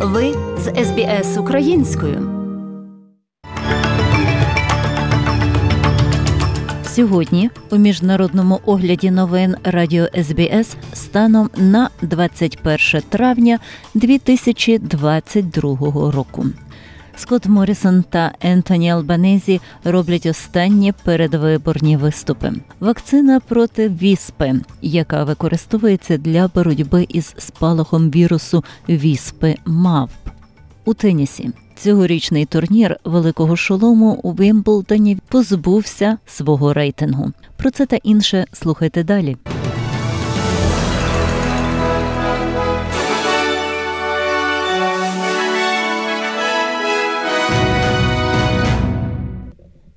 Ви з СБС українською. Сьогодні у міжнародному огляді новин Радіо СБС станом на 21 травня 2022 року. Скотт Морісон та Ентоні Албанезі роблять останні передвиборні виступи. Вакцина проти віспи, яка використовується для боротьби із спалахом вірусу віспи мавп у тенісі. Цьогорічний турнір великого шолому у Вімблдоні позбувся свого рейтингу. Про це та інше слухайте далі.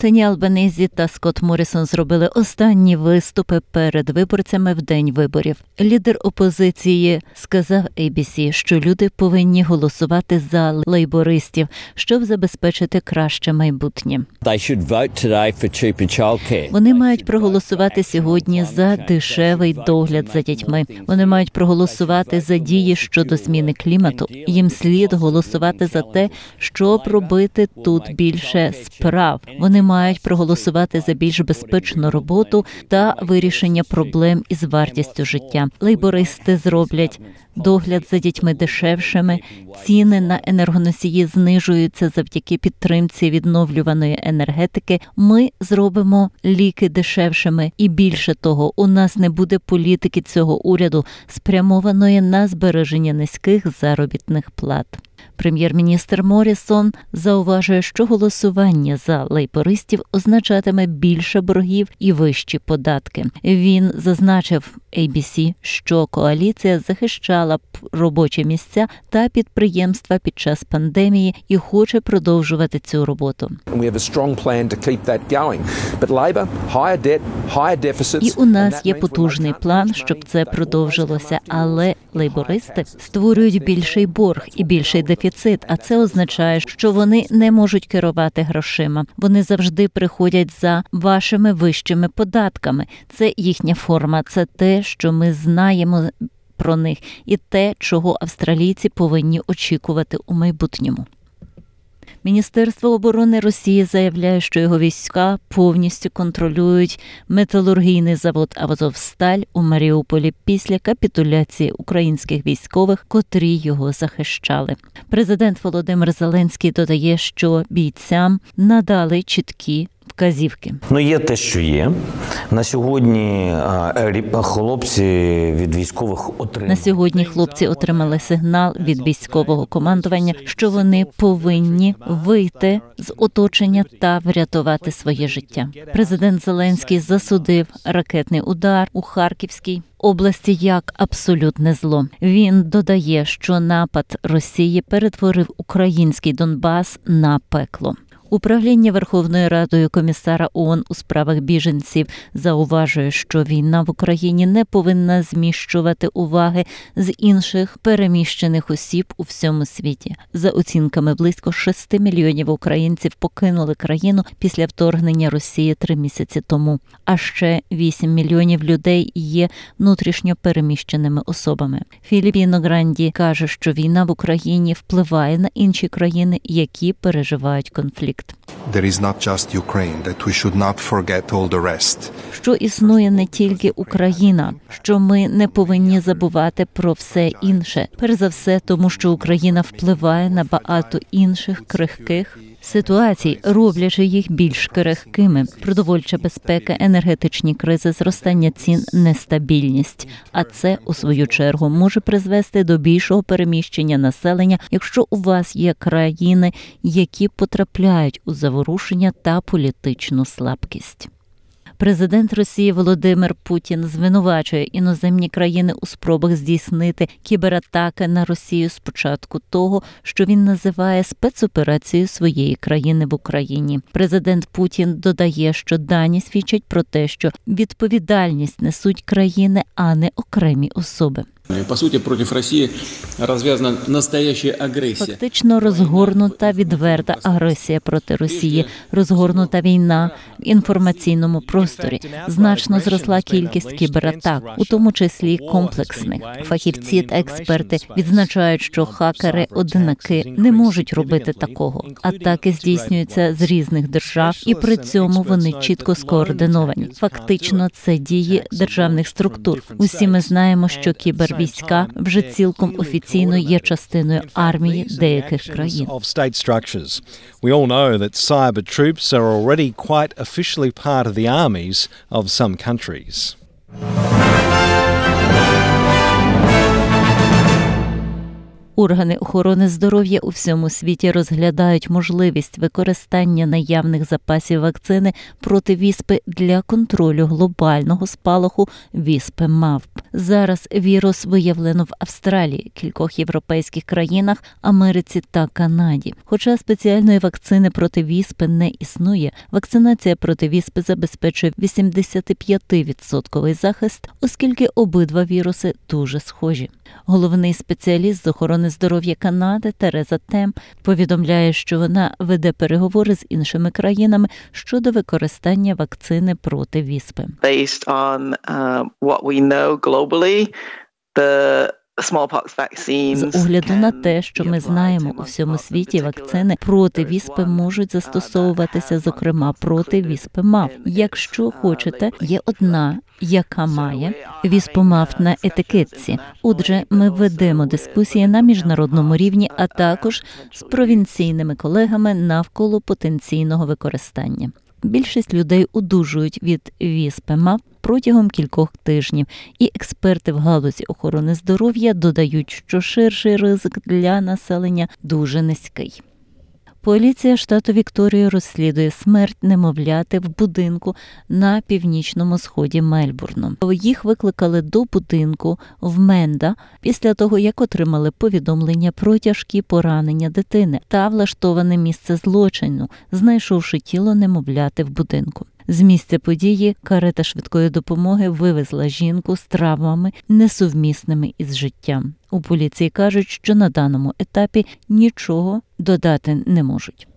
Ентоні Албанезі та Скотт Морісон зробили останні виступи перед виборцями в день виборів. Лідер опозиції сказав ABC, що люди повинні голосувати за лейбористів, щоб забезпечити краще майбутнє. Вони мають проголосувати сьогодні за дешевий догляд за дітьми. Вони мають проголосувати за дії щодо зміни клімату. Їм слід голосувати за те, щоб робити тут більше справ. Вони мають проголосувати за більш безпечну роботу та вирішення проблем із вартістю життя. Лейбористи зроблять догляд за дітьми дешевшими, ціни на енергоносії знижуються завдяки підтримці відновлюваної енергетики. Ми зробимо ліки дешевшими, і більше того, у нас не буде політики цього уряду спрямованої на збереження низьких заробітних плат. Прем'єр-міністр Морісон зауважує, що голосування за лейбористів означатиме більше боргів і вищі податки. Він зазначив ABC, що коаліція захищала б робочі місця та підприємства під час пандемії і хоче продовжувати цю роботу. І у нас є потужний план, щоб це продовжилося, але лейбористи створюють більший борг і більший дефіцит. А це означає, що вони не можуть керувати грошима. Вони завжди приходять за вашими вищими податками. Це їхня форма, це те, що ми знаємо про них, і те, чого австралійці повинні очікувати у майбутньому. Міністерство оборони Росії заявляє, що його війська повністю контролюють металургійний завод Азовсталь у Маріуполі після капітуляції українських військових, котрі його захищали. Президент Володимир Зеленський додає, що бійцям надали чіткі вказівки. Ну є те, що є на сьогодні. Хлопці від військових отримали. на сьогодні. Хлопці отримали сигнал від військового командування, що вони повинні вийти з оточення та врятувати своє життя. Президент Зеленський засудив ракетний удар у Харківській. Області як абсолютне зло він додає, що напад Росії перетворив український Донбас на пекло. Управління Верховною Радою комісара ООН у справах біженців зауважує, що війна в Україні не повинна зміщувати уваги з інших переміщених осіб у всьому світі. За оцінками близько 6 мільйонів українців покинули країну після вторгнення Росії три місяці тому. А ще 8 мільйонів людей є внутрішньо переміщеними особами. Філіпіно Гранді каже, що війна в Україні впливає на інші країни, які переживають конфлікт конфлікт. There is not just Ukraine, that we should not forget all the rest. Що існує не тільки Україна, що ми не повинні забувати про все інше. Перш за все, тому що Україна впливає на багато інших крихких ситуацій, роблячи їх більш крихкими. Продовольча безпека, енергетичні кризи, зростання цін, нестабільність. А це у свою чергу може призвести до більшого переміщення населення, якщо у вас є країни, які потрапляють у заворушення та політичну слабкість. Президент Росії Володимир Путін звинувачує іноземні країни у спробах здійснити кібератаки на Росію спочатку того, що він називає спецоперацією своєї країни в Україні. Президент Путін додає, що дані свідчать про те, що відповідальність несуть країни, а не окремі особи. По сути, против России развязана настоящая агрессия. Фактично розгорнута відверта агресія проти Росії, розгорнута війна в інформаційному просторі. Значно зросла кількість кібератак, у тому числі комплексних. Фахівці та експерти відзначають, що хакери одинаки не можуть робити такого. Атаки здійснюються з різних держав, і при цьому вони чітко скоординовані. Фактично, це дії державних структур. Усі ми знаємо, що кібервійська вже цілком офіційно є частиною армії деяких країн. of state structures. We all know that cyber troops are already quite officially part of the armies of some countries. Органи охорони здоров'я у всьому світі розглядають можливість використання наявних запасів вакцини проти віспи для контролю глобального спалаху віспи мавп. Зараз вірус виявлено в Австралії, кількох європейських країнах, Америці та Канаді. Хоча спеціальної вакцини проти віспи не існує, вакцинація проти віспи забезпечує 85% захист, оскільки обидва віруси дуже схожі. Головний спеціаліст з охорони здоров'я Канади Тереза Тем повідомляє, що вона веде переговори з іншими країнами щодо використання вакцини проти віспи. based on uh, what we know globally, the З огляду на те, що ми знаємо у всьому світі, вакцини проти віспи можуть uh, застосовуватися, зокрема, проти віспи мав. Якщо uh, хочете, є одна, яка має мав uh, на етикетці. Отже, ми ведемо дискусії на міжнародному рівні, а також з провінційними колегами навколо потенційного використання. Більшість людей одужують від віспи мав протягом кількох тижнів, і експерти в галузі охорони здоров'я додають, що ширший ризик для населення дуже низький. Поліція штату Вікторія розслідує смерть немовляти в будинку на північному сході Мельбурну. Їх викликали до будинку в Менда після того, як отримали повідомлення про тяжкі поранення дитини та влаштоване місце злочину, знайшовши тіло немовляти в будинку. З місця події карета швидкої допомоги вивезла жінку з травмами, несувмісними із життям. У поліції кажуть, що на даному етапі нічого додати не можуть.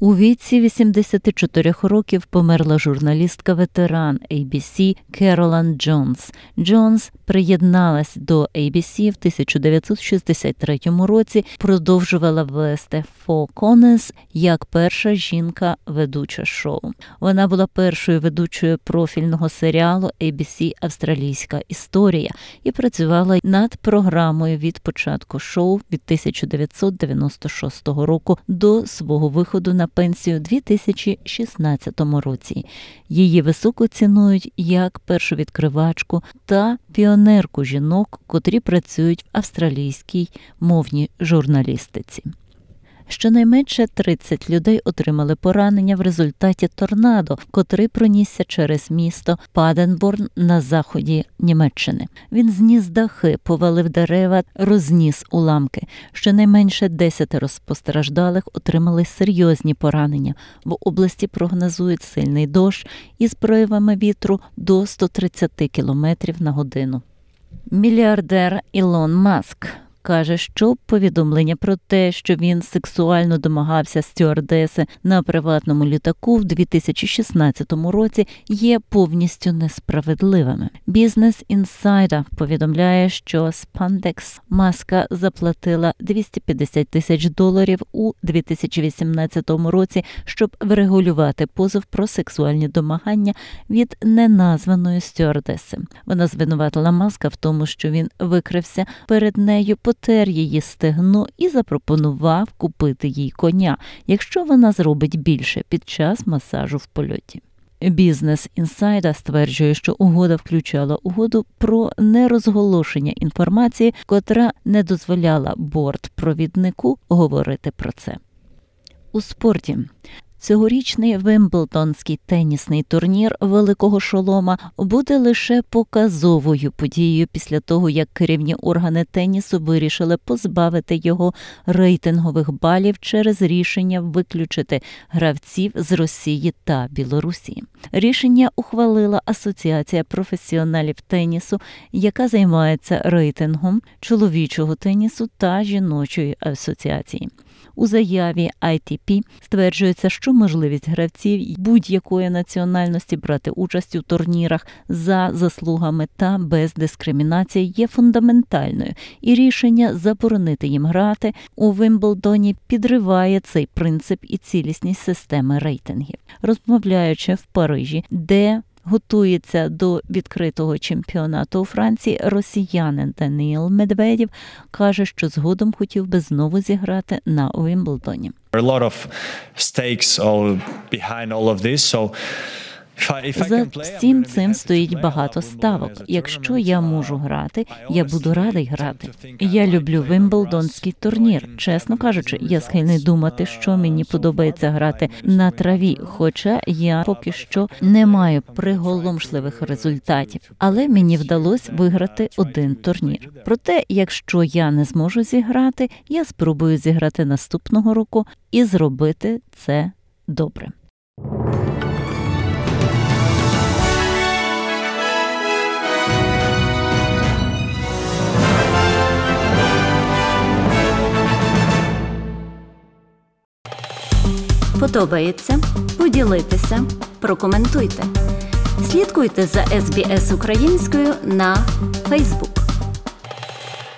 У віці 84 років померла журналістка-ветеран ABC Керолан Джонс. Джонс приєдналась до ABC в 1963 році, продовжувала вести Corners як перша жінка ведуча шоу. Вона була першою ведучою профільного серіалу ABC Австралійська історія і працювала над програмою від початку шоу від 1996 року до свого виходу на пенсію у 2016 році. Її високо цінують як першовідкривачку та піонерку жінок, котрі працюють в австралійській мовній журналістиці. Щонайменше 30 людей отримали поранення в результаті торнадо, котрий пронісся через місто Паденборн на заході Німеччини. Він зніс дахи, повалив дерева, розніс уламки. Щонайменше 10 постраждалих отримали серйозні поранення. В області прогнозують сильний дощ із проявами вітру до 130 км на годину. Мільярдер Ілон Маск каже, що повідомлення про те, що він сексуально домагався стюардеси на приватному літаку в 2016 році, є повністю несправедливими. Бізнес Інсайда повідомляє, що Spandex Маска заплатила 250 тисяч доларів у 2018 році, щоб врегулювати позов про сексуальні домагання від неназваної стюардеси. Вона звинуватила маска в тому, що він викрився перед нею, потер її стегно і запропонував купити їй коня, якщо вона зробить більше під час масажу в польоті. Бізнес інсайда стверджує, що угода включала угоду про нерозголошення інформації, котра не дозволяла бортпровіднику говорити про це. У спорті Цьогорічний Вимблдонський тенісний турнір великого шолома буде лише показовою подією після того, як керівні органи тенісу вирішили позбавити його рейтингових балів через рішення виключити гравців з Росії та Білорусі. Рішення ухвалила Асоціація професіоналів тенісу, яка займається рейтингом чоловічого тенісу та жіночої асоціації. У заяві ITP стверджується, що можливість гравців будь-якої національності брати участь у турнірах за заслугами та без дискримінації є фундаментальною, і рішення заборонити їм грати у Вимблдоні підриває цей принцип і цілісність системи рейтингів. Розмовляючи в Парижі, де Готується до відкритого чемпіонату у Франції. Росіянин Даніел Медведєв каже, що згодом хотів би знову зіграти на Уімблдоні. A lot of stakes За всім цим стоїть багато ставок. Якщо я Uh, можу грати, я буду радий грати. Я люблю Вимблдонський турнір. Чесно кажучи, я схильний думати, що мені uh, подобається грати на траві, хоча я поки що не маю приголомшливих результатів. Але мені вдалося виграти один турнір. Проте, якщо я не зможу зіграти, я спробую зіграти наступного року і зробити це добре. Подобається? Поділитися, прокоментуйте. Слідкуйте за SBS українською на Facebook.